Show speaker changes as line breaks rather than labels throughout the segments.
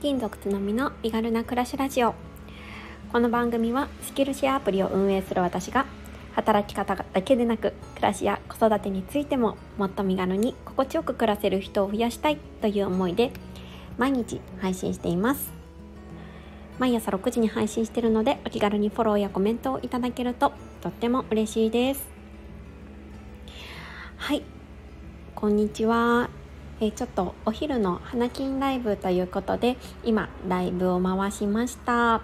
勤族つのみの身軽な暮らしラジオ。この番組はスキルシェアアプリを運営する私が働き方だけでなく暮らしや子育てについてももっと身軽に心地よく暮らせる人を増やしたいという思いで毎日配信しています。毎朝6時に配信しているのでお気軽にフォローやコメントをいただけるととっても嬉しいです。はい。こんにちは。え、ちょっとお昼の花金ライブということで今ライブを回しました、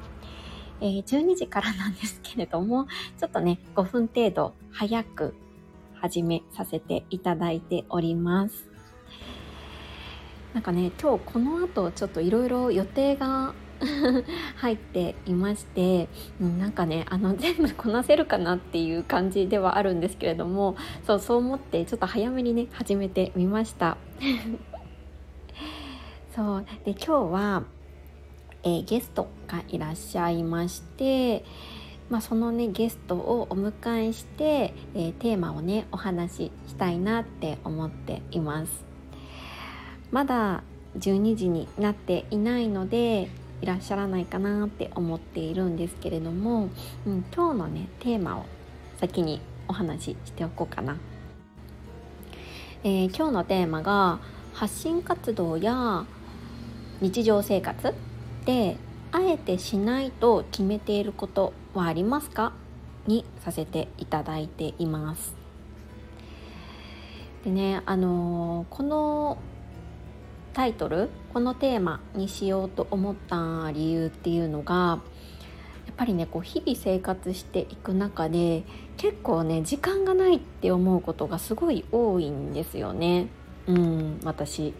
え、12時からなんですけれども ちょっとね5分程度早く始めさせていただいております。なんかね今日この後ちょっといろいろ予定が 入っていまして、うん、なんかねあの全部こなせるかなっていう感じではあるんですけれどもそうそう思ってちょっと早めにね始めてみました。そう。で今日は、えー、ゲストがいらっしゃいましてまあ、そのねゲストをお迎えして、えー、テーマをねお話ししたいなって思っています。まだ12時になっていないのでいらっしゃらないかなって思っているんですけれども、うん、今日のねテーマを先にお話ししておこうかな、えー、今日のテーマが発信活動や日常生活であえてしないと決めていることはありますか？にさせていただいています。でねあのー、このタイトルこのテーマにしようと思った理由っていうのがやっぱりねこう日々生活していく中で結構ね時間がないって思うことがすごい多いんですよね。うん私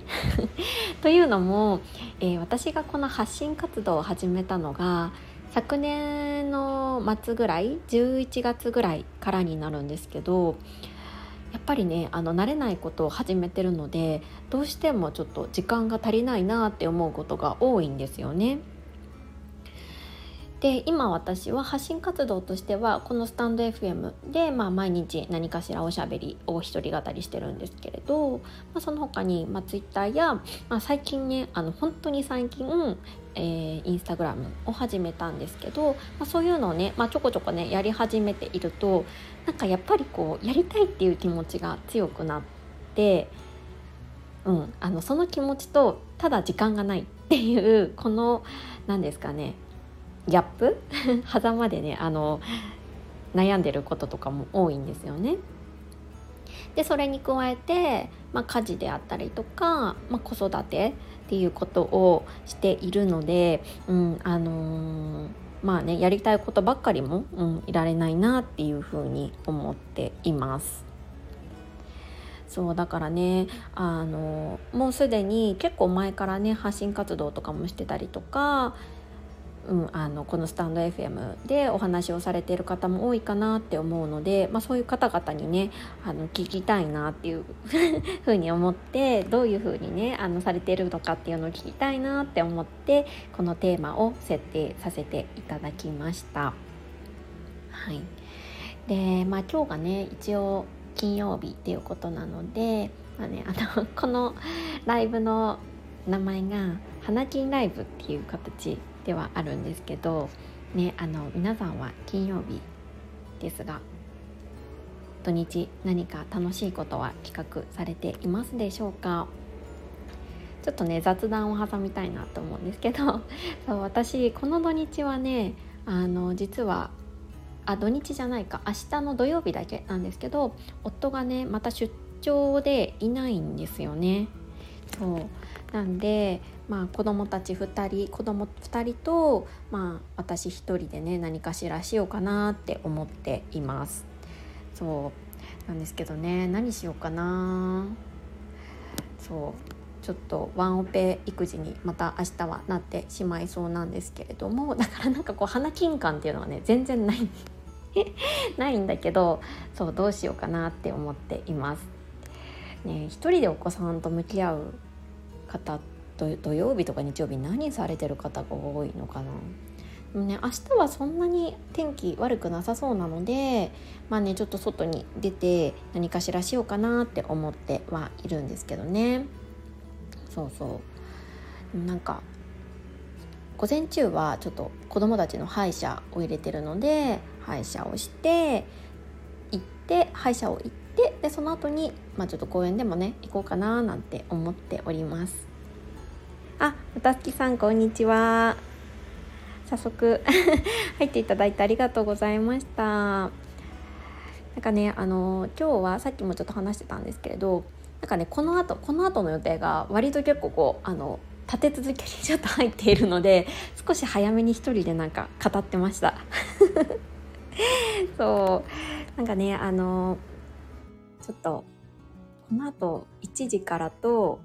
というのも、えー、私がこの発信活動を始めたのが昨年の末ぐらい11月ぐらいからになるんですけどやっぱりねあの慣れないことを始めてるのでどうしてもちょっと時間が足りないなって思うことが多いんですよね。で今私は発信活動としてはこのスタンド FM で、まあ、毎日何かしらおしゃべりを一人語りしてるんですけれど、まあ、その他に、まあ、Twitter や、まあ、最近ねあの本当に最近、えー、インスタグラムを始めたんですけど、まあ、そういうのをね、まあ、ちょこちょこねやり始めているとなんかやっぱりこうやりたいっていう気持ちが強くなって、うん、あのその気持ちとただ時間がないっていうこの何ですかねギャップ？狭間でねあの悩んでることとかも多いんですよね。でそれに加えて、まあ、家事であったりとか、まあ、子育てっていうことをしているので、うんあのー、まあねやりたいことばっかりも、うん、いられないなっていうふうに思っています。そうだからねあのもうすでに結構前からね発信活動とかもしてたりとかうん、あのこのスタンド FM でお話をされている方も多いかなって思うので、まあ、そういう方々にねあの聞きたいなっていう ふうに思ってどういうふうにねあのされているのかっていうのを聞きたいなって思ってこのテーマを設定させていただきました。はいでまあ、今日がね一応金曜日っていうことなので、まあね、あのこのライブの名前が「花金ライブ」っていう形ではあるんですけど、ね、あの皆さんは金曜日ですが土日何か楽しいことは企画されていますでしょうか？ちょっとね雑談を挟みたいなと思うんですけど そう私この土日はねあの実はあ土日じゃないか。明日の土曜日だけなんですけど夫がねまた出張でいないんですよね。そう。なんで、まあ、子供たち2人子供2人と、まあ、私1人でね何かしらしようかなって思っています。そう。なんですけどね何しようかな。そう。ちょっとワンオペ育児にまた明日はなってしまいそうなんですけれどもだからなんかこう花金感っていうのはね全然ない。ないんだけどそうどうしようかなって思っています。ね、一人でお子さんと向き合う方土曜日とか日曜日何されてる方が多いのかな？でもね明日はそんなに天気悪くなさそうなのでまあねちょっと外に出て何かしらしようかなって思ってはいるんですけどね。そうそう。なんか午前中はちょっと子供たちの歯医者を入れてるので歯医者をして行って歯医者を行ってでその後にまあちょっと公園でもね行こうかななんて思っております。あ、うたすきさんこんにちは。早速 入っていただいてありがとうございました。なんかねあの今日はさっきもちょっと話してたんですけれどなんかねこの後この後の予定が割と結構こうあの立て続けにちょっと入っているので少し早めに一人でなんか語ってました。そう。なんかねあのちょっとこの後1時からと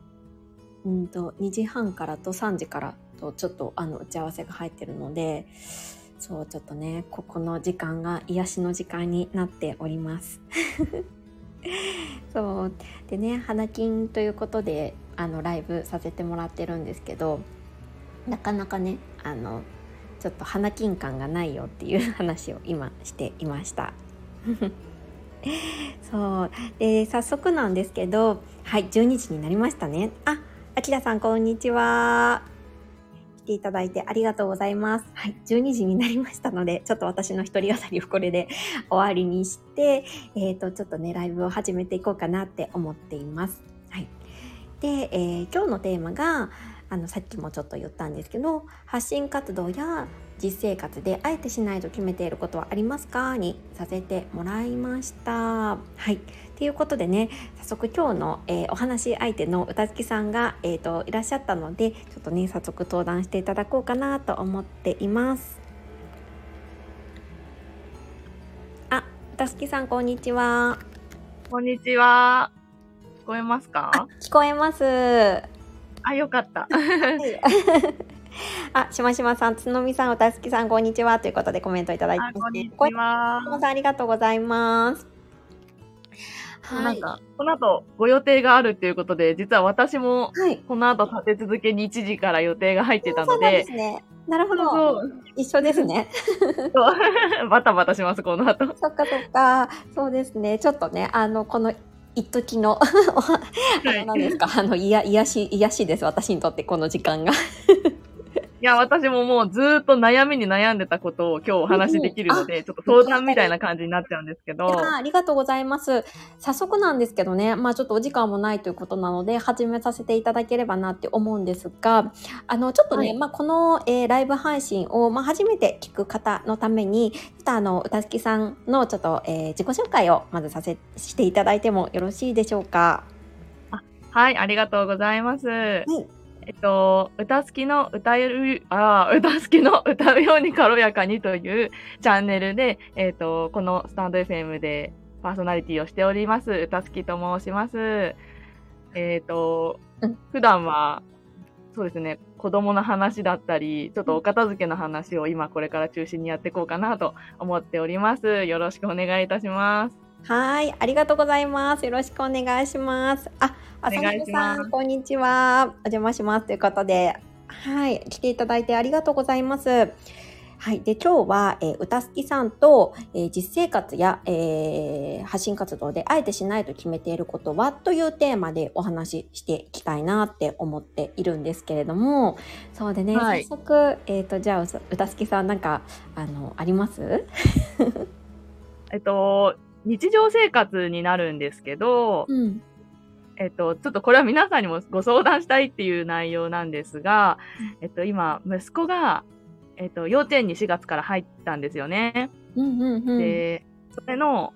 うんと2時半からと3時からとちょっとあの打ち合わせが入ってるのでそうちょっとねここの時間が癒しの時間になっております。そう。でね花金ということであのライブさせてもらってるんですけどなかなかねあのちょっと花金感がないよっていう話を今していました。そうで早速なんですけどはい12時になりましたねああきらさんこんにちは来ていただいてありがとうございます。はい、12時になりましたので、ちょっと私の一人語りをこれで 終わりにして、えっ、ー、と、ちょっとね、ライブを始めていこうかなって思っています。はい。で、えー、今日のテーマが、あの、さっきもちょっと言ったんですけど、発信活動や実生活であえてしないと決めていることはありますか？にさせてもらいました。はい。ということでね、早速今日の、えー、お話し相手の歌月さんが、えーと、いらっしゃったので、ちょっとね、早速登壇していただこうかなと思っています。あ、歌月さん、こんにちは。
こんにちは。聞こえますか？
聞こえます。
あ、よかった。
あ、しましまさん、つのみさん、おたすきさん、こんにちは。ということでコメントいただいてます、
こんにちは。
さん、ありがとうございます。
はい。この後、ご予定があるっていうことで、実は私も、この後立て続けに1時から予定が入ってたので。そう
ですね。なるほど。一緒ですね。
バタバタします、この後。
そっかそっか。そうですね。ちょっとね、あの、この、一時の、あの、何ですか、あの、いや、癒し、癒しです、私にとって、この時間が。
いや、私ももうずっと悩みに悩んでたことを今日お話しできるので、うん、ちょっと相談みたいな感じになっちゃうんですけど。
ありがとうございます。早速なんですけどね、まあちょっとお時間もないということなので、始めさせていただければなって思うんですが、あの、ちょっとね、はい、まあこの、えー、ライブ配信を、まあ初めて聞く方のために、ちょっとあの、歌月さんのちょっと、えー、自己紹介をまずさせ、していただいてもよろしいでしょうか？
はい、ありがとうございます。はいえっと、歌好きの歌える、ああ、歌好きの歌うように軽やかにというチャンネルで、えっと、このスタンド FM でパーソナリティをしております、歌好きと申します。えっ、と、普段は、そうですね、子供の話だったり、ちょっとお片付けの話を今これから中心にやっていこうかなと思っております。よろしくお願いいたします。
はい、ありがとうございます。よろしくお願いします。あ、あさみさん、こんにちは。お邪魔しますということで、はい、来ていただいてありがとうございます。はい。で、今日は、えー、歌好きさんと、えー、実生活や、えー、発信活動であえてしないと決めていることはというテーマでお話ししていきたいなって思っているんですけれども、そうでね、はい、早速、えっ、と、じゃあ、歌好きさんなんか、あの、あります？
えっと、日常生活になるんですけど、うん、えっと、ちょっとこれは皆さんにもご相談したいっていう内容なんですが、えっと、今、息子が、えっと、幼稚園に4月から入ったんですよね。うんうんうん、で、それの、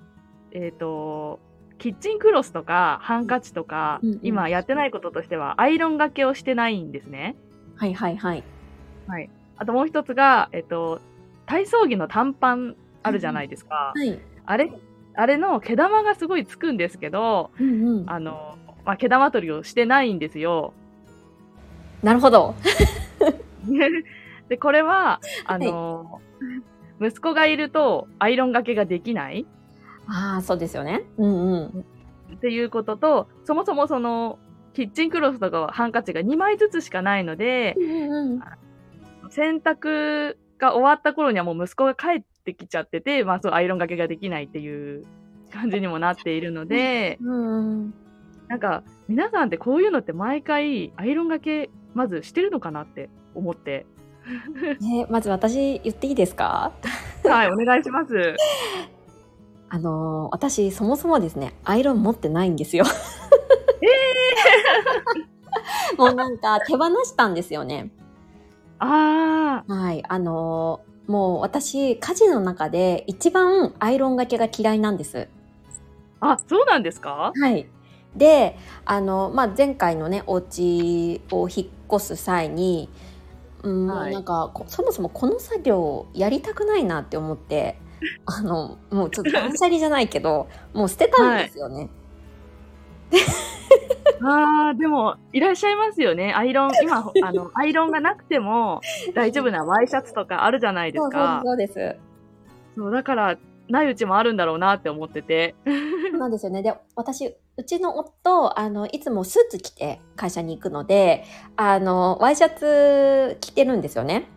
えっと、キッチンクロスとかハンカチとか、うんうん、今やってないこととしては、アイロンがけをしてないんですね。
はいはいはい。
はい。あともう一つが、えっと、体操着の短パンあるじゃないですか。はい。あれあれの毛玉がすごいつくんですけど、うんうん、あの、まあ、毛玉取りをしてないんですよ。
なるほど。
で、これは、あの、はい、息子がいるとアイロンがけができない
ああ、そうですよね。うんうん。
っていうことと、そもそもその、キッチンクロスとかハンカチが2枚ずつしかないので、うんうん、洗濯が終わった頃にはもう息子が帰ってきちゃってて、まあそうアイロンがけができないっていう感じにもなっているので、うん、なんか皆さんってこういうのって毎回アイロンがけまずしてるのかなって思って。
ね、まず私言っていいですか？
はい、お願いします。
あのー私そもそもですねアイロン持ってないんですよ。もうなんか手放したんですよね。
あ
はい。あのーもう私家事の中で一番アイロンがけが嫌いなんです。
あ、あ、そうなんですか？
はい。で、あの、まあ、前回のね、お家を引っ越す際に、うん、
はい
なんかこそもそもこの作業やりたくないなって思って、あの、もうちょっと断捨離じゃないけど、もう捨てたんですよね。
ああ、でも、いらっしゃいますよね。アイロン、今、ほあの、アイロンがなくても大丈夫なワイシャツとかあるじゃないですか。
そうです。
そう、だから、ないうちもあるんだろうなって思ってて。
そうなんですよね。で、私、うちの夫、あの、いつもスーツ着て会社に行くので、あの、ワイシャツ着てるんですよね。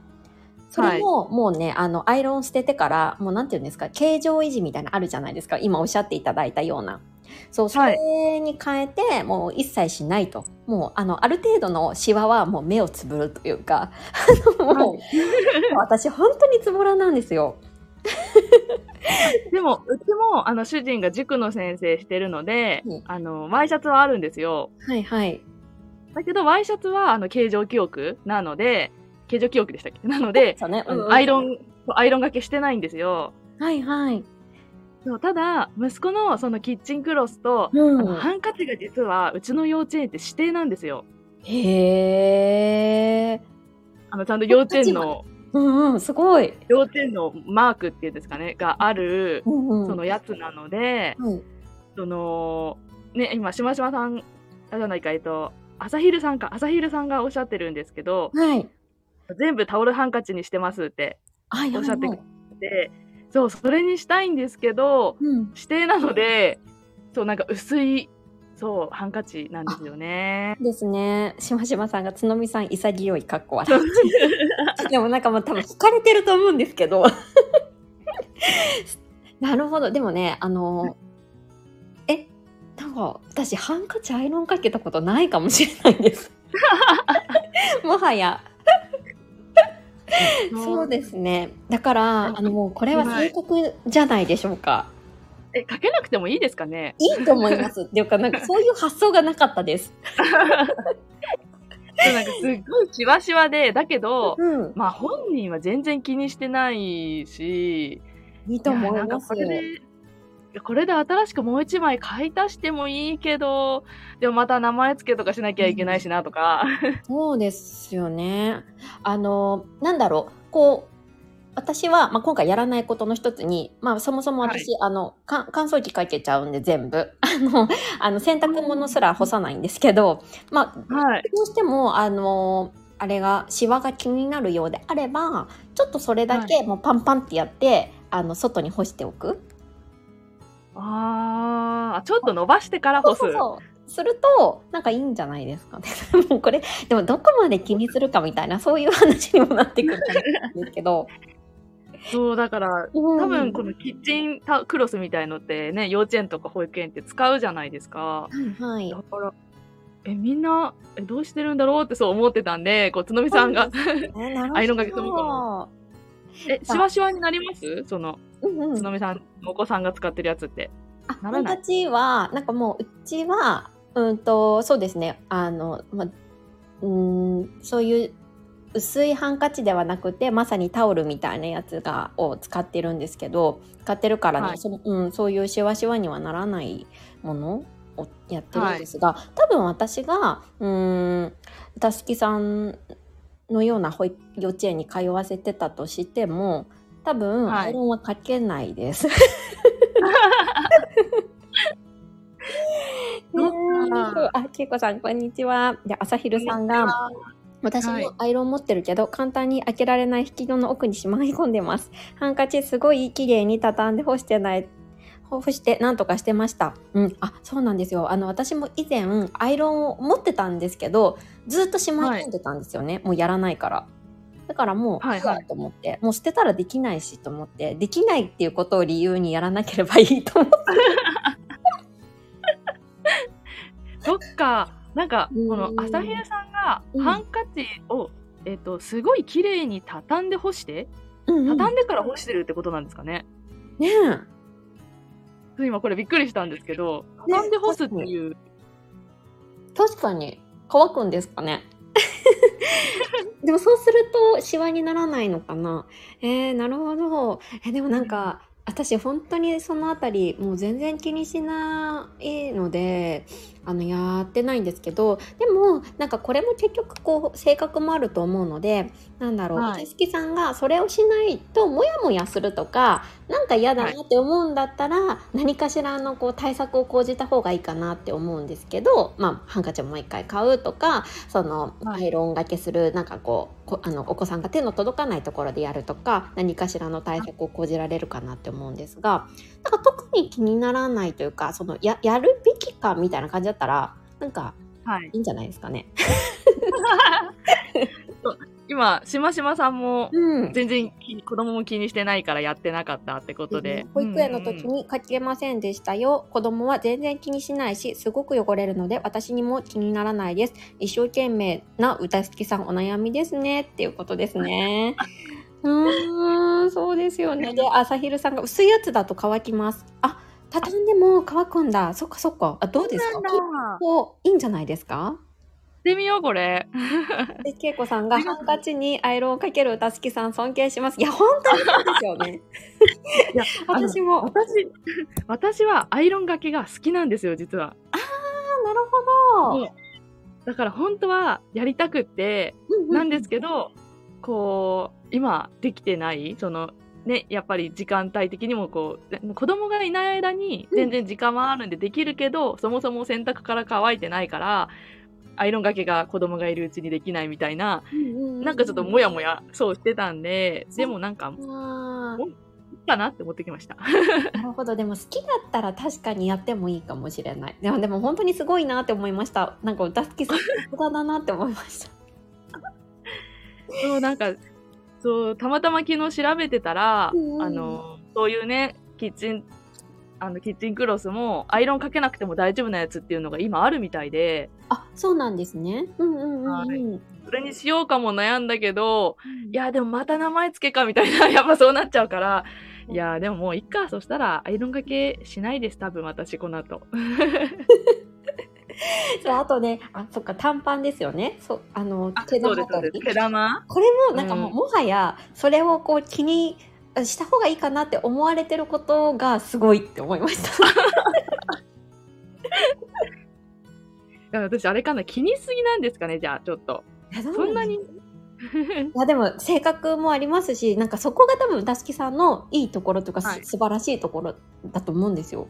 それも、もうね、あの、アイロン捨ててから、もうなんていうんですか、形状維持みたいなのあるじゃないですか。今おっしゃっていただいたような。そう、そ
はい
れに変えて、もう一切しないと。もう、あの、ある程度のシワはもう目をつぶるというか、もう、私本当につぼらなんですよ。
でも、うちも、あの、主人が塾の先生してるので、
うん
あの、ワイシャツはあるんですよ。
はいはい。
だけど、ワイシャツは、あの、形状記憶なので、形状記憶でしたっけ？なので、
ね。うん
アイロン、アイロンがけしてないんですよ。
はいはい。
そうただ、息子のそのキッチンクロスと、
うん
あのハンカチが実は、うちの幼稚園って指定なんですよ。
へえ。
あの、ちゃんと幼稚園の、
うんうん、すごい。
幼稚園のマークっていうんですかね、がある、
うんうん。
そのやつなので、
はい。
その、ね、今、しましまさん、あじゃないか、えっと、朝昼さんか、朝昼さんがおっしゃってるんですけど、
はい。
全部タオルハンカチにしてますって
はい
おっしゃってく
はい
れて、そう、それにしたいんですけど、
うん。
指定なので、そう、なんか薄い、そう、ハンカチなんですよね。
ですね。しましまさんが、つのみさん潔い格好は。でもなんかもう多分惹かれてると思うんですけど。なるほど。でもね、あの、え、なんか私ハンカチアイロンかけたことないかもしれないです。もはや。そうですね。だから、あのもうこれは正確じゃないでしょうか。
え、かけなくてもいいですかね？
いいと思います。っていうか、なんかそういう発想がなかったです。
なんかすっごいシワシワで、だけど、
うん。
まあ本人は全然気にしてないし、
いいと思い
やなんか
ます。
これで、いやこれで新しくもう一枚買い足してもいいけど、でもまた名前付けとかしなきゃいけないしなとか。
そうですよね。あの、なんだろう、こう、私は、まあ、今回やらないことの一つに、まあ、そもそも私、あの、か乾燥機かけちゃうんで、全部。あの、あの、洗濯物すら干さないんですけど、まあ、
はい。
どうしても、あの、あれが、シワが気になるようであれば、ちょっとそれだけもうパンパンってやって、あの、外に干しておく。
ああ、ちょっと伸ばしてから干す。
そうそう。すると、なんかいいんじゃないですかね。もうこれ、でもどこまで気にするかみたいな、そういう話にもなってくるんですけど。
そう、だから、
多
多分このキッチンタクロスみたいのってね、幼稚園とか保育園って使うじゃないですか。
はいはい
だ。から、え、みんな、え、どうしてるんだろうってそう思ってたんで、こう、つのみさんが、
えなるほど
アイロンがけするのえ、しわしわになります？その、
うんうん。
つのみさん、お子さんが使ってるやつって。
あ、
ならない？
ハンカチは、なんかもう、うちは、うんと、そうですね、あの、ま、うーん、そういう薄いハンカチではなくて、まさにタオルみたいなやつが、を使ってるんですけど、使ってるからね、
はい。
そのうん、そういうシワシワにはならないものをやってるんですが、多分私が、うーん、たすきさんのような保育幼稚園に通わせてたとしても、多分、
はい
アイロンはかけないです。
そっか
あ、けいこさん、こんにちは。で、朝昼さんが、私
はい
もアイロン持ってるけど、簡単に開けられない引き戸の奥にしまい込んでます。ハンカチすごい綺麗に畳んで干してない、干してなんとかしてました。うん。あ、そうなんですよ。あの、私も以前、アイロンを持ってたんですけど、ずっとしまい込んでたんですよね。もうやらないから。だからもう、
はいはい
と思って、もう捨てたらできないしと思って、できないっていうことを理由にやらなければいいと思って。
そっか。なんか、
うん
この朝昼さんが
うん
ハンカチをえっ、と、すごい綺麗に畳んで干して、
うんうん
畳んでから干してるってことなんですかね。
ね
今これびっくりしたんですけど、
ね
畳んで干すっていう、
え確かに。乾くんですかね？でもそうするとシワにならないのかな？えー、なるほど。えでもなんか私本当にそのあたりもう全然気にしないのであのやってないんですけどでもなんかこれも結局こう性格もあると思うのでなんだろう
はい
手きさんがそれをしないとモヤモヤするとかなんか嫌だなって思うんだったら、何かしらのこう対策を講じた方がいいかなって思うんですけど、まあ、ハンカチをもう一回買うとかその
はい
アイロンがけするなんかこうこあのお子さんが手の届かないところでやるとか何かしらの対策を講じられるかなって思うんですがなんか特に気にならないというかそのややるべきかみたいな感じだったらなんか
はい。
いいんじゃないですかね。
今、しましまさんも、
うん
全然気子供も気にしてないからやってなかったってことで。
保育園の時
うんうんうん
に書けませんでしたよ。子供は全然気にしないし、すごく汚れるので私にも気にならないです。一生懸命な歌好きさんお悩みですねっていうことですね。うーん、そうですよね。で、朝昼さんが薄いやつだと乾きます。あ、畳んでも乾くんだ。そっかそっか。あ、どうですか？結構いいんじゃないですか？
してみよう、これ。
で、けいこさんがハンカチにアイロンをかける歌好きさん尊敬します。いや、本当にそうですよね。
いや、
私も。
私、私はアイロンがけが好きなんですよ、実は。
あなるほど。
ねだから本当はやりたくって、なんですけど、こう、今できてない、その、ね、やっぱり時間帯的にもこう、子供がいない間に全然時間はあるんでできるけど、そもそも洗濯から乾いてないから、アイロンがけが子供がいるうちにできないみたいな、なんかちょっともやもや、そうしてたんで、でもなんか、か。なって思ってきました。
なるほど。でも好きだったら確かにやってもいいかもしれない。でもでも本当にすごいなって思いました。なんか歌好きさんさすがだなって思いました。
そう、なんか、そう、たまたま昨日調べてたら、
うんうん。
あの、そういうね、キッチン、あの、キッチンクロスも、アイロンかけなくても大丈夫なやつっていうのが今あるみたいで、
あそうなんですね。うんうんうんうん、
はい。それにしようかも悩んだけど、いや、でもまた名前つけかみたいな、やっぱそうなっちゃうから、いや、でももういっか。そしたら、アイロンかけしないです、多分私、この後。
そうあとねあそっか短パンですよね。そうあの毛
そうです、そうです。
玉取り
毛玉？
これもなんかもう、
うん。
もはやそれをこう気にした方がいいかなって思われてることがすごいって思いました
いや私、あれかな、気にしすぎなんですかね、じゃあ、ちょっと。そんなに？
いやでも性格もありますしなんかそこが多分歌好きさんのいいところとか、
はい
す素晴らしいところだと思うんですよ。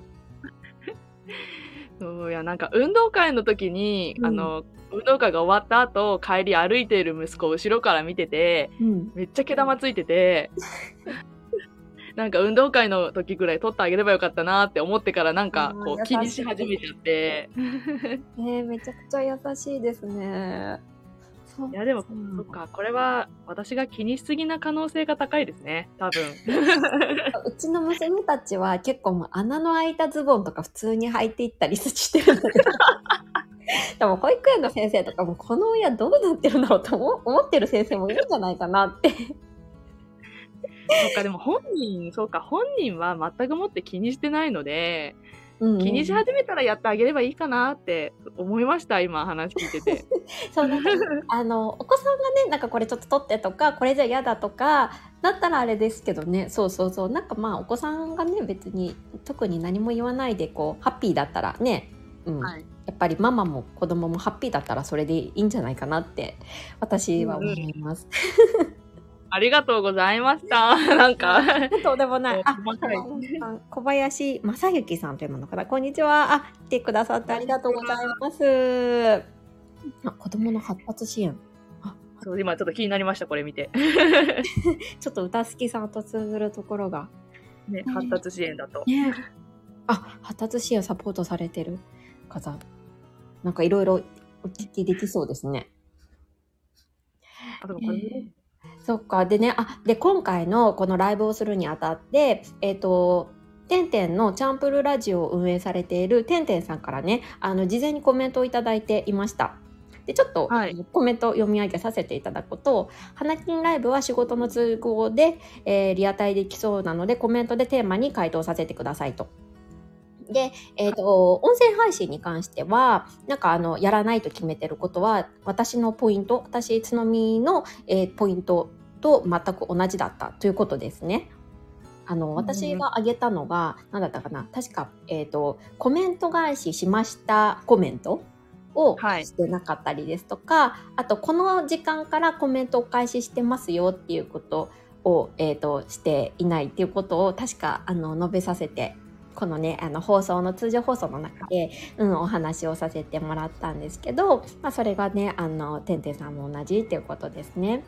そういや、なんか運動会の時に、
うん
あの、運動会が終わった後、帰り歩いている息子を後ろから見てて、
うん、
めっちゃ毛玉ついてて、なんか運動会の時ぐらい取ってあげればよかったなって思ってからなんかこう気にし始めちゃって。
ねえめちゃくちゃ優しいですね。そう
いやでも、
うん
そっか、これは私が気にしすぎな可能性が高いですね、多分。
うちの娘たちは結構もう穴の開いたズボンとか普通に履いていったりしてるんだけど。でも保育園の先生とかもこの親どうなってるんだろうと思思ってる先生もいるんじゃないかなって。
そっか、でも本人、そうか、本人は全くもって気にしてないので、
うんうん
気にし始めたらやってあげればいいかなって思いました、今話聞いてて。
そうなんか あのお子さんがねなんかこれちょっと取ってとかこれじゃ嫌だとかだったらあれですけどね。そうそうそう。なんかまあお子さんがね別に特に何も言わないでこうハッピーだったらね、うん。
はい。
やっぱりママも子供もハッピーだったらそれでいいんじゃないかなって私は思います。
ありがとうございました。なんか、
とんでもない。あ、小林正幸さんというのかな。こんにちは。あ、来てくださってありがとうございます。あ、子供の発達支援。
そう今ちょっと気になりました、これ見て。
ちょっと歌好きさんと通ずるところが。
ね、発達支援だと。
ね。あ、発達支援サポートされてる方。なんかいろいろお聞きできそうですね。
あとこれ、
そっか。でね、あ、で、今回のこのライブをするにあたって、えっ、と、てんてんのチャンプルラジオを運営されているてんてんさんからね、あの、事前にコメントをいただいていました。でちょっと、はい、コメント読み上げさせていただくと「花金ライブは仕事の都合で、えー、リアタイできそうなのでコメントでテーマに回答させてください」と。で、えっ、ー、と、音声配信に関しては、なんかあの、やらないと決めてることは、私のポイント、私、つのみの、えー、ポイントと全く同じだったということですね。あの、私が挙げたのが、何だったかな確か、えっ、ー、と、コメント返ししましたコメントをしてなかったりですとか、はい、あと、この時間からコメントを開始してますよっていうことを、えっ、ー、と、していないっていうことを確か、あの、述べさせてこのねあの放送の通常放送の中で、うん、お話をさせてもらったんですけど、まあ、それがねあのてんてんさんも同じっていうことですね。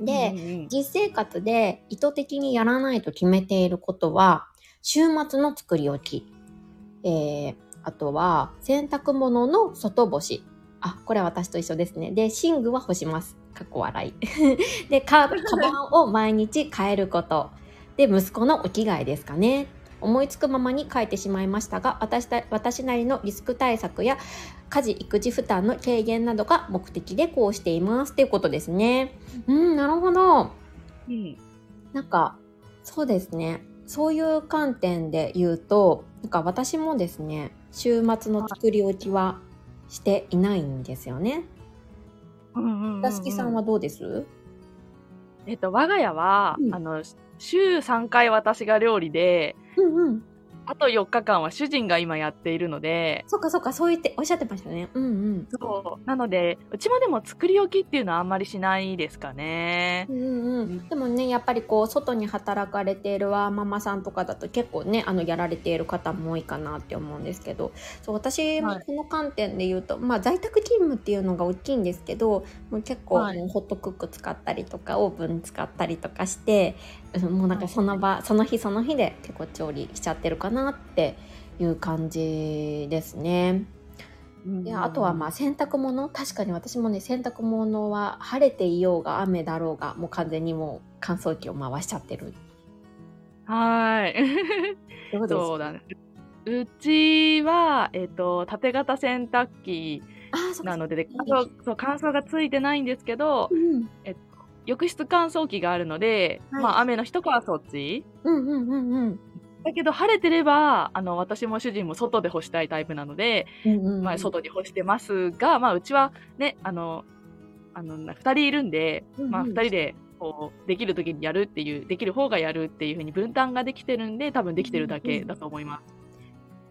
で、うんうん、実生活で意図的にやらないと決めていることは週末の作り置き、えー、あとは洗濯物の外干し。あこれは私と一緒ですね。で寝具は干します。かっこ笑い。でカカバンを毎日変えること。で息子のお着替えですかね思いつくままに書いてしまいましたが私私なりのリスク対策や家事育児負担の軽減などが目的でこうしていますっていうことですね。うんなるほど。うん、なんかそうですねそういう観点で言うとなんか私もですね週末の作り置きはしていないんですよね。たすきさんはどうです？
えっと、我が家は、うん、あの、週3回私が料理で、うんうん。あと4日間は主人が今やっているので。
そっかそっか、そう言っておっしゃってましたね。うんうん。
そう。なので、うちもでも作り置きっていうのはあんまりしないですかね。
うんうん。でもね、やっぱりこう、外に働かれているわママさんとかだと結構ね、あの、やられている方も多いかなって思うんですけど、そう、私もこの観点で言うと、はい、まあ、在宅勤務っていうのが大きいんですけど、もう結構、はい、ホットクック使ったりとか、オーブン使ったりとかして、もうなんかその場、その日その日で結構調理しちゃってるかなっていう感じですね。であとはまあ洗濯物。確かに私もね洗濯物は晴れていようが雨だろうがもう完全にもう乾燥機を回しちゃってる。
はい。そうだね。うちは、えっ、ー、と縦型洗濯機なので乾燥そう乾燥がついてないんですけど、うん、えっ浴室乾燥機があるので、はい、まあ雨の日とかはそっち。うんうんうんうん。だけど晴れてれば、あの、私も主人も外で干したいタイプなので、うんうんうん、まあ外に干してますが、まあうちはね、あの、あの、二人いるんで、うんうん、まあ二人で、こう、できる時にやるっていう、できる方がやるっていうふうに分担ができてるんで、多分できてるだけだと思います。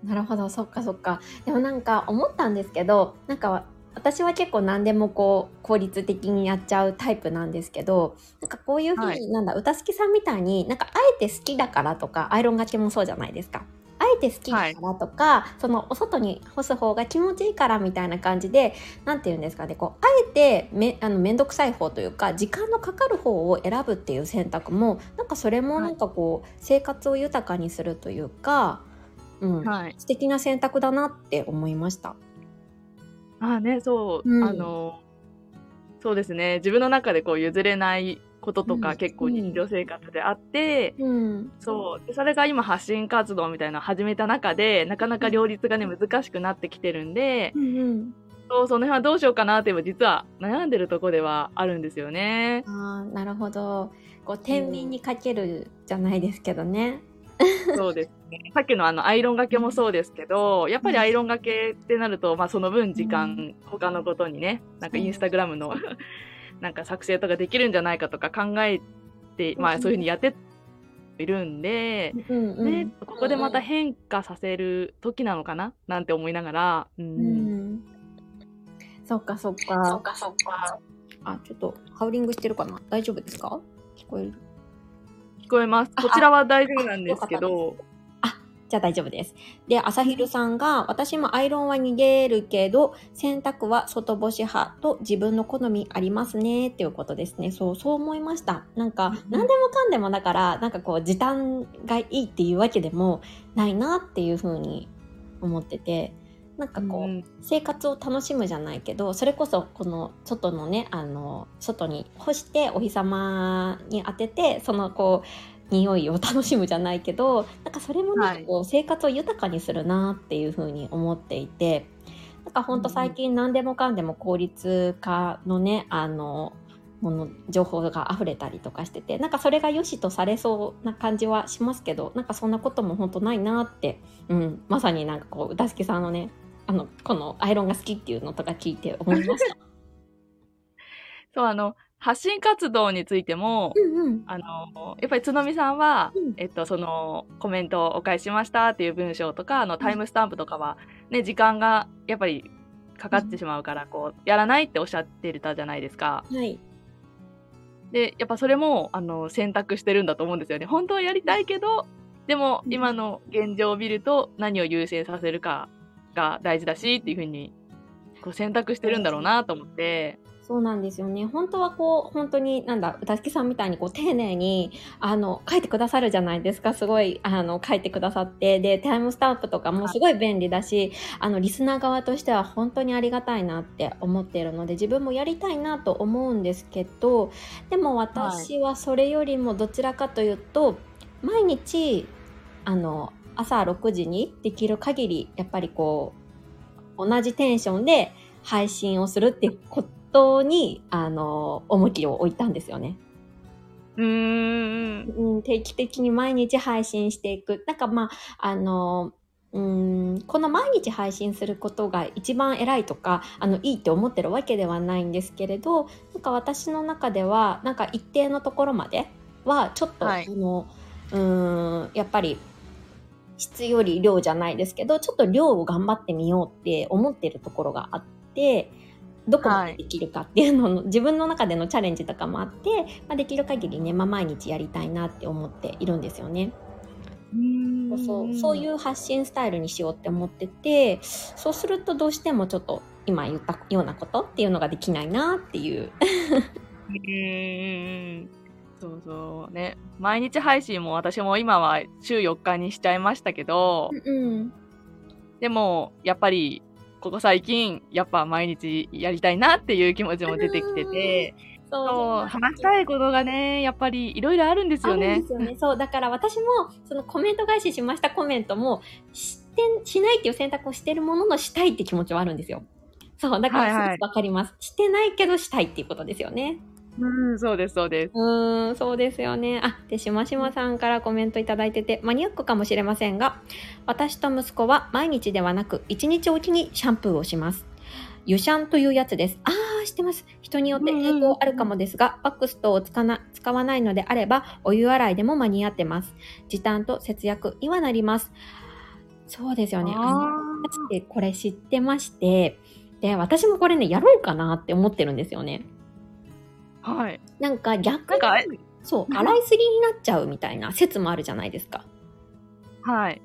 うんうん、なるほど、そっかそっか。でもなんか思ったんですけど、なんか私は結構何でもこう効率的にやっちゃうタイプなんですけどなんかこういうふうに、はい、なんだ歌好きさんみたいになんかあえて好きだからとかアイロンがけもそうじゃないですか。あえて好きだからとか、はい、そのお外に干す方が気持ちいいからみたいな感じで何て言うんですかねこうあえてめあの面倒くさい方というか時間のかかる方を選ぶっていう選択もなんかそれもなんかこう、はい、生活を豊かにするというか、うんはい、素敵な選択だなって思いました。
ああね、そう、うん、あの、そうですね。自分の中でこう譲れないこととか結構日常生活であって、うん、そうで。それが今発信活動みたいなのを始めた中で、なかなか両立がね、難しくなってきてるんで、うんうん、そう、その辺はどうしようかなって実は悩んでるとこではあるんですよね。
ああ、なるほど。こう、天秤にかけるじゃないですけどね。
そうですね。さっきのあのアイロンがけもそうですけど、やっぱりアイロンがけってなると、まあその分時間、他のことにね、なんかインスタグラムの なんか作成とかできるんじゃないかとか考えて、まあそういうふうにやっているんで、ね、ここでまた変化させる時なのかな？なんて思いながら、うん。うん、
そっかそっか。そっかそっか。あ、ちょっとハウリングしてるかな？大丈夫ですか？聞こえる？
聞こえます。こちらは大丈夫なんですけど。
あ、じゃあ大丈夫です。で、朝昼さんが、私もアイロンは逃げるけど、洗濯は外干し派と自分の好みありますね、っていうことですね。そう、そう思いました。なんか、何でもかんでもだから、なんかこう、時短がいいっていうわけでもないなっていうふうに思ってて、なんかこう、うん、生活を楽しむじゃないけどそれこそこの外のねあの外に干してお日様に当ててそのこう匂いを楽しむじゃないけどなんかそれもなんかこう、生活を豊かにするなっていうふうに思っていてなんかほんと最近何でもかんでも効率化のね、あの、もの情報が溢れたりとかしててなんかそれが良しとされそうな感じはしますけどなんかそんなことも本当ないなって、うん、まさになんかこう歌助さんのねあのこのアイロンが好きっていうのとか聞いて思いました。
そうあの発信活動についても、うんうん、あのやっぱりつのみさんは、うん、えっと、そのコメントをお返ししましたっていう文章とかあのタイムスタンプとかは、ね、時間がやっぱりかかってしまうから、こうやらないっておっしゃってたじゃないですか。
はい、
でやっぱそれもあの選択してるんだと思うんですよね。本当はやりたいけどでも今の現状を見ると何を優先させるかが大事だしっていうふうにこう選択してるんだろうなと思って。
そうなんですよね。本当はこう、本当に、なんだ、歌月さんみたいにこう、丁寧に、あの、書いてくださるじゃないですか。すごい、あの、書いてくださって。で、タイムスタンプとかもすごい便利だし、あの、リスナー側としては本当にありがたいなって思っているので、自分もやりたいなと思うんですけど、でも私はそれよりもどちらかというと、毎日、あの、朝6時にできる限り、やっぱりこう、同じテンションで配信をするってことトに、あの、重きを置いたんですよね。
うん、
定期的に毎日配信していく。なんかまあ、あの、うんこの毎日配信することが一番偉いとかあのいいって思ってるわけではないんですけれどなんか私の中ではなんか一定のところまではちょっと、はい、あのうんやっぱり質より量じゃないですけどちょっと量を頑張ってみようって思ってるところがあってどこまでできるかっていうのの、はい、自分の中でのチャレンジとかもあって、まあ、できる限りね、まあ、毎日やりたいなって思っているんですよね。
う
そうそういう発信スタイルにしようって思っててそうするとどうしてもちょっと今言ったようなことっていうのができないなっていう。
うんそうそうね毎日配信も私も今は週4日にしちゃいましたけど、
うん、
でもやっぱりここ最近、やっぱ毎日やりたいなっていう気持ちも出てきてて、そう、話したいことがね、やっぱりいろいろあるんですよね。
よねそう、だから私も、そのコメント返ししましたコメントも、してしないっていう選択をしてるもののしたいって気持ちはあるんですよ。そう、だからわかります、はいはい、してないけどしたいっていうことですよね。
うん、そうです、そうです。
うん、そうですよね。あ、で、しましまさんからコメントいただいてて、マニアックかもしれませんが、私と息子は毎日ではなく、1日おきにシャンプーをします。湯シャンというやつです。ああ、知ってます。人によって抵抗あるかもですが、ワックス等を使な使わないのであれば、お湯洗いでも間に合ってます。時短と節約にはなります。そうですよね。あの、これ知ってまして、で、私もこれね、やろうかなって思ってるんですよね。
はい。
なんか逆に、そう、洗いすぎになっちゃうみたいな説もあるじゃないですか。
はい。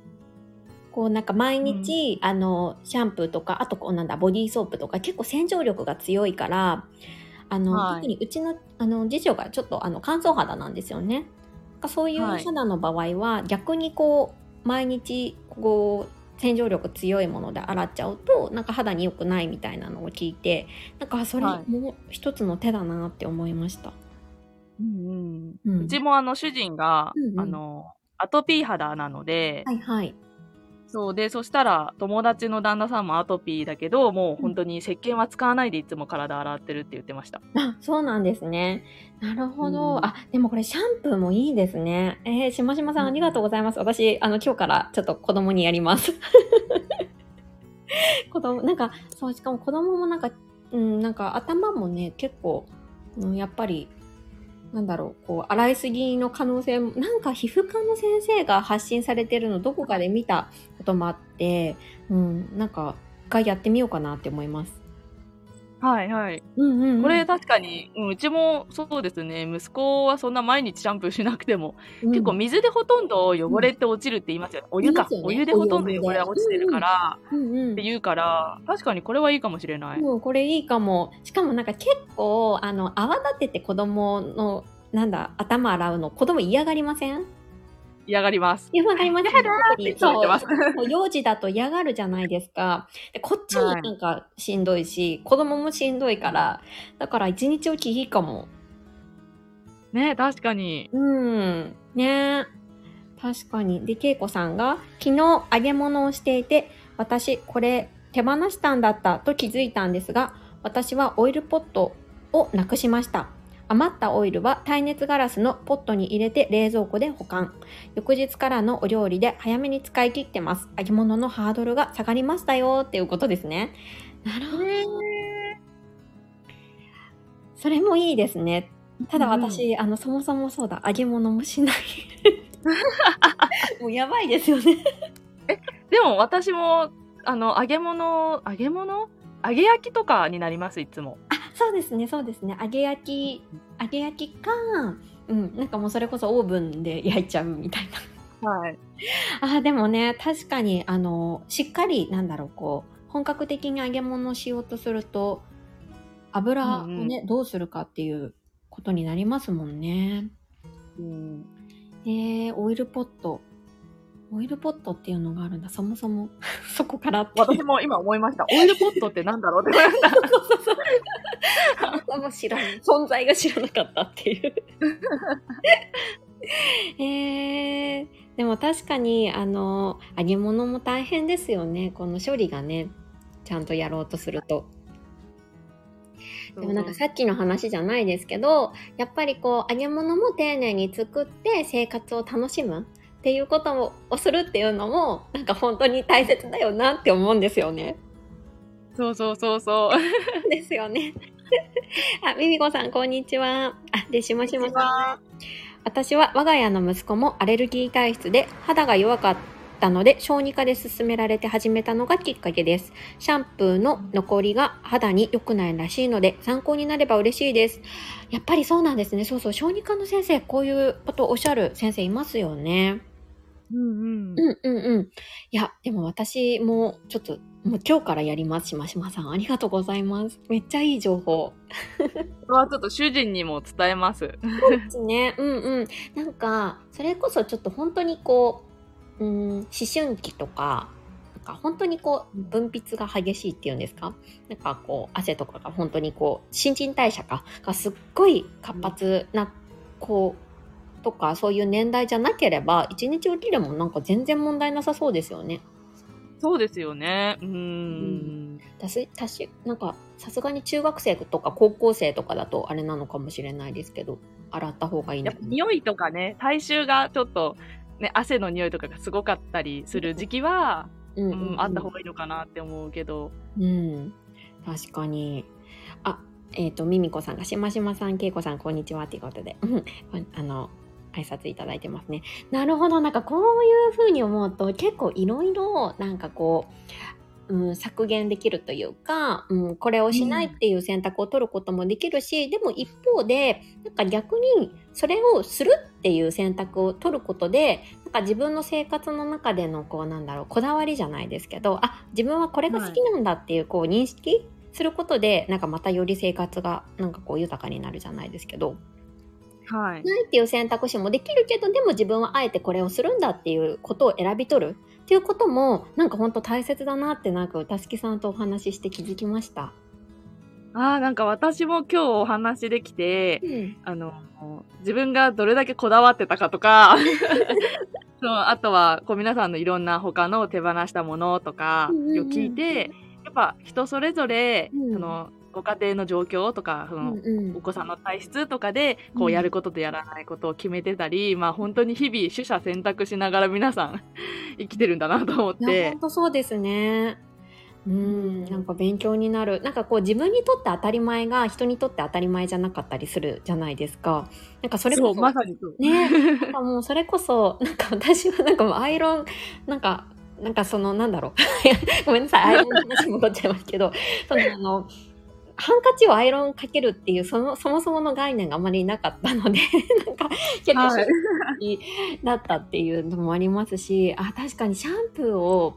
こうなんか毎日、うん、あの、シャンプーとか、あとこうなんだ、ボディーソープとか結構洗浄力が強いから、あの、はい、特にうちの、あの、次女がちょっとあの乾燥肌なんですよね。そういう肌の場合は、逆にこう、毎日、こう、洗浄力強いもので洗っちゃうとなんか肌に良くないみたいなのを聞いてなんかそれも一つの手だなって思いました。
うん。うん、うちもあの主人が、うんうん、あのアトピー肌なので、
はいはい、
そうで、そしたら友達の旦那さんもアトピーだけど、もう本当に石鹸は使わないでいつも体洗ってるって言ってました。
あ、そうなんですね。なるほど。うん、あ、でもこれシャンプーもいいですね。えー、しましまさんありがとうございます。私、あの、今日からちょっと子供にやります。子供、なんか、そう、しかも子供もなんか、うん、なんか頭もね、結構、うん、やっぱりなんだろう、こう、洗いすぎの可能性も、なんか皮膚科の先生が発信されてるのどこかで見たこともあって、うん、なんか、一回やってみようかなって思います。
はいはい。うんうん、うん、これ確かに、うん、うちもそうですね、息子はそんな毎日シャンプーしなくても、うん、結構水でほとんど汚れって落ちるって言いますよ。ね。お湯か、ね、お湯でほとんど汚れは落ちてるから、うんって言うから、確かにこれはいいかもしれない。
うん、これいいかも。しかもなんか結構、あの、泡立てて子供の、なんだ、頭洗うの、子供嫌がりません？
嫌がります。
嫌がります。
嫌だって言ってます。
幼児だと嫌がるじゃないですか。でこっちもなんかしんどいし、はい、子供もしんどいから、だから一日おきいいかも。
ね確かに。
うん。ね確かに。で、恵子さんが、昨日揚げ物をしていて、私、これ、手放したんだったと気づいたんですが、私はオイルポットをなくしました。余ったオイルは耐熱ガラスのポットに入れて冷蔵庫で保管。翌日からのお料理で早めに使い切ってます。揚げ物のハードルが下がりましたよっていうことですね。なるほど。それもいいですね。ただ私、うん、あの、そもそもそうだ、揚げ物もしない。もうやばいですよね
え、でも私も、あの、揚げ物、揚げ物？揚げ焼きとかになります、いつも。
あ、そうですね、そうですね。揚げ焼き、揚げ焼きか、うん、なんかもうそれこそオーブンで焼いちゃうみたい
な。はい。
あ、でもね、確かに、あの、しっかり、なんだろう、こう、本格的に揚げ物をしようとすると、油をね、うんうん、どうするかっていうことになりますもんね。うん。えー、オイルポット。オイルポットっていうのがあるんだ。そもそも そこから
私も今思いました。オイルポットってなんだろうって思いました。そうそうそう。
あんま知らない。存在が知らなかったっていうえー、でも確かに、あの、揚げ物も大変ですよね。この処理がね、ちゃんとやろうとすると。でもなんかさっきの話じゃないですけど、やっぱりこう揚げ物も丁寧に作って生活を楽しむっていうことをするっていうのもなんか本当に大切だよなって思うんですよね。
そうそうそうそう。
ですよね。あ、ミミコさん、こんにちは。あ、で、しもしもさん。私は我が家の息子もアレルギー体質で肌が弱かったので、小児科で勧められて始めたのがきっかけです。シャンプーの残りが肌に良くないらしいので、参考になれば嬉しいです。やっぱりそうなんですね。そうそう、小児科の先生、こういうことをおっしゃる先生いますよね。
うんうん。
うんうんうん。いや、でも私もちょっと、もう今日からやります。しましまさん。ありがとうございます。めっちゃいい情報。
これはちょっと主人にも伝えます。
そうですね。うんうん。なんか、それこそちょっと本当にこう、うん、思春期とか、なんか本当にこう、分泌が激しいっていうんですか？なんかこう、汗とかが本当にこう、新陳代謝か、がすっごい活発な、こう、とかそういう年代じゃなければ一日起きるもなんか全然問題なさそうですよね。
そうですよね。うん。
たし、たし、なんか、さすがに中学生とか高校生とかだとあれなのかもしれないですけど、洗った方がいい
のか匂いとかね、体臭がちょっと、ね、汗の匂いとかがすごかったりする時期は、うん、うんうん、あった方がいいのかなって思うけど。
うん。確かに。あ、えっ、ー、と、ミミコさんが、しましまさん、けいこさん、こんにちは、ということで。あの、挨拶いただいてますね。なるほど。なんかこういう風に思うと結構いろいろなんかこう、うん、削減できるというか、うん、これをしないっていう選択を取ることもできるし、うん、でも一方で、なんか逆にそれをするっていう選択を取ることで、なんか自分の生活の中でのこうなんだろう、こだわりじゃないですけど、あ、自分はこれが好きなんだっていうこう認識することで、なんかまたより生活がなんかこう豊かになるじゃないですけど、
はい、
ないっていう選択肢もできるけどでも自分はあえてこれをするんだっていうことを選び取る。っていうこともなんか本当大切だなってなんか歌敷さんとお話しして気づきました。
ああ、なんか私も今日お話できて、うん、あの、自分がどれだけこだわってたかとか、そうあとはこう皆さんのいろんな他の手放したものとかを聞いて、やっぱ人それぞれ、うん、そのご家庭の状況とかその、お子さんの体質とかでこうやることとやらないことを決めてたり、うん、まあ本当に日々取捨選択しながら皆さん 生きてるんだなと思って。
本当そうですね。うん、なんか勉強になる。なんかこう自分にとって当たり前が人にとって当たり前じゃなかったりするじゃないですか。なんかそれこそ。
まさにそう。
ね。なんかもうそれこそ、なんか私はなんかもうアイロン、なんか、なんかそのなんだろう。ごめんなさい、アイロンの話戻っちゃいますけど、そのあの、ハンカチをアイロンかけるっていうそのそもそもの概念があまりなかったので なんか結構衝撃だったっていうのもありますし、はい、あ確かにシャンプーを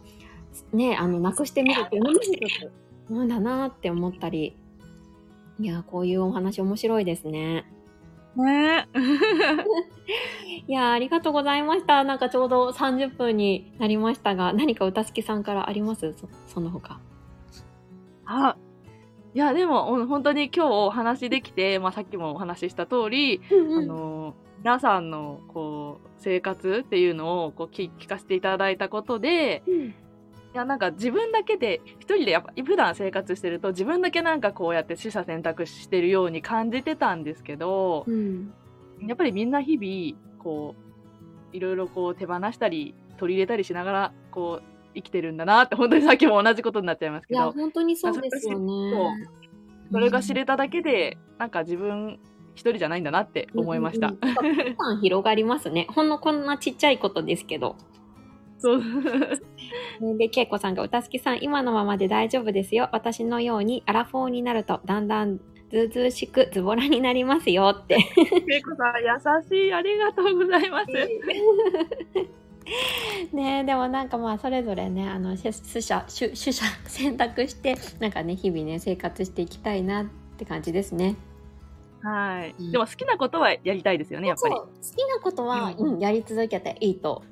ねあのなくしてみるっていうのも一つなんだなって思ったりいやこういうお話面白いですね。
ね
いやありがとうございました。なんかちょうど30分になりましたが、何か歌月さんからあります？そその他。
あ、いや、でも、本当に今日お話できて、まあ、さっきもお話しした通り、うんうん、あの、皆さんの、こう、生活っていうのを、こう聞、聞かせていただいたことで、うん、や、なんか自分だけで、一人でやっぱ、普段生活してると、自分だけなんかこうやって取捨選択してるように感じてたんですけど、
うん、
やっぱりみんな日々、こう、いろいろこう手放したり、取り入れたりしながら、こう、生きてるんだなって、本当にさっきも同じことになっちゃいますけど。いや、
本当にそうですよね。
それが知れただけで、うん、なんか自分一人じゃないんだなって思いました。うん
うん、広がりますね。ほんのこんなちっちゃいことですけど。
そう。
で、恵子さんが、歌好きさん、今のままで大丈夫ですよ。私のようにアラフォーになると、だんだんずうずうしくズボラになりますよって。
恵子さん、優しい。ありがとうございます。
ねでもなんかまあそれぞれねあの取捨取捨選択してなんかね日々ね生活していきたいなって感じですね。
はい、うん、でも好きなことはやりたいですよねやっぱり。好
きなことは、うん、うん、やり続けていいと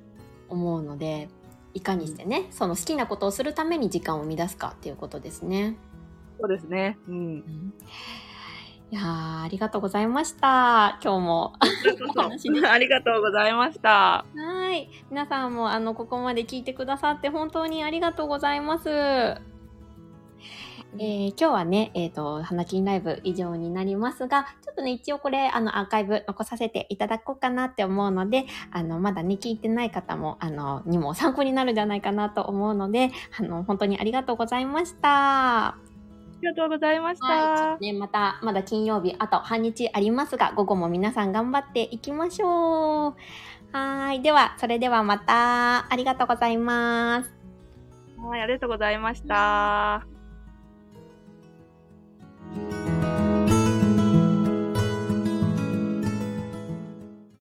思うのでいかにしてね、その好きなことをするために時間を生み出すかっていうことですね。
そうですね。うん。
いやありがとうございました。今日も
ありがとうございました。
はい。皆さんもあのここまで聞いてくださって本当にありがとうございます。えー、今日はね、えっ、ー、と、花金ライブ以上になりますが、ちょっとね、一応これ、あの、アーカイブ残させていただこうかなって思うので、あの、まだね、聞いてない方も、あの、にも参考になるんじゃないかなと思うので、あの、本当にありがとうございました。
ありがとうございました。は
い、ね、また、まだ金曜日、あと半日ありますが、午後も皆さん頑張っていきましょう。はい。では、それではまた、ありがとうございます。
はい、ありがとうございました。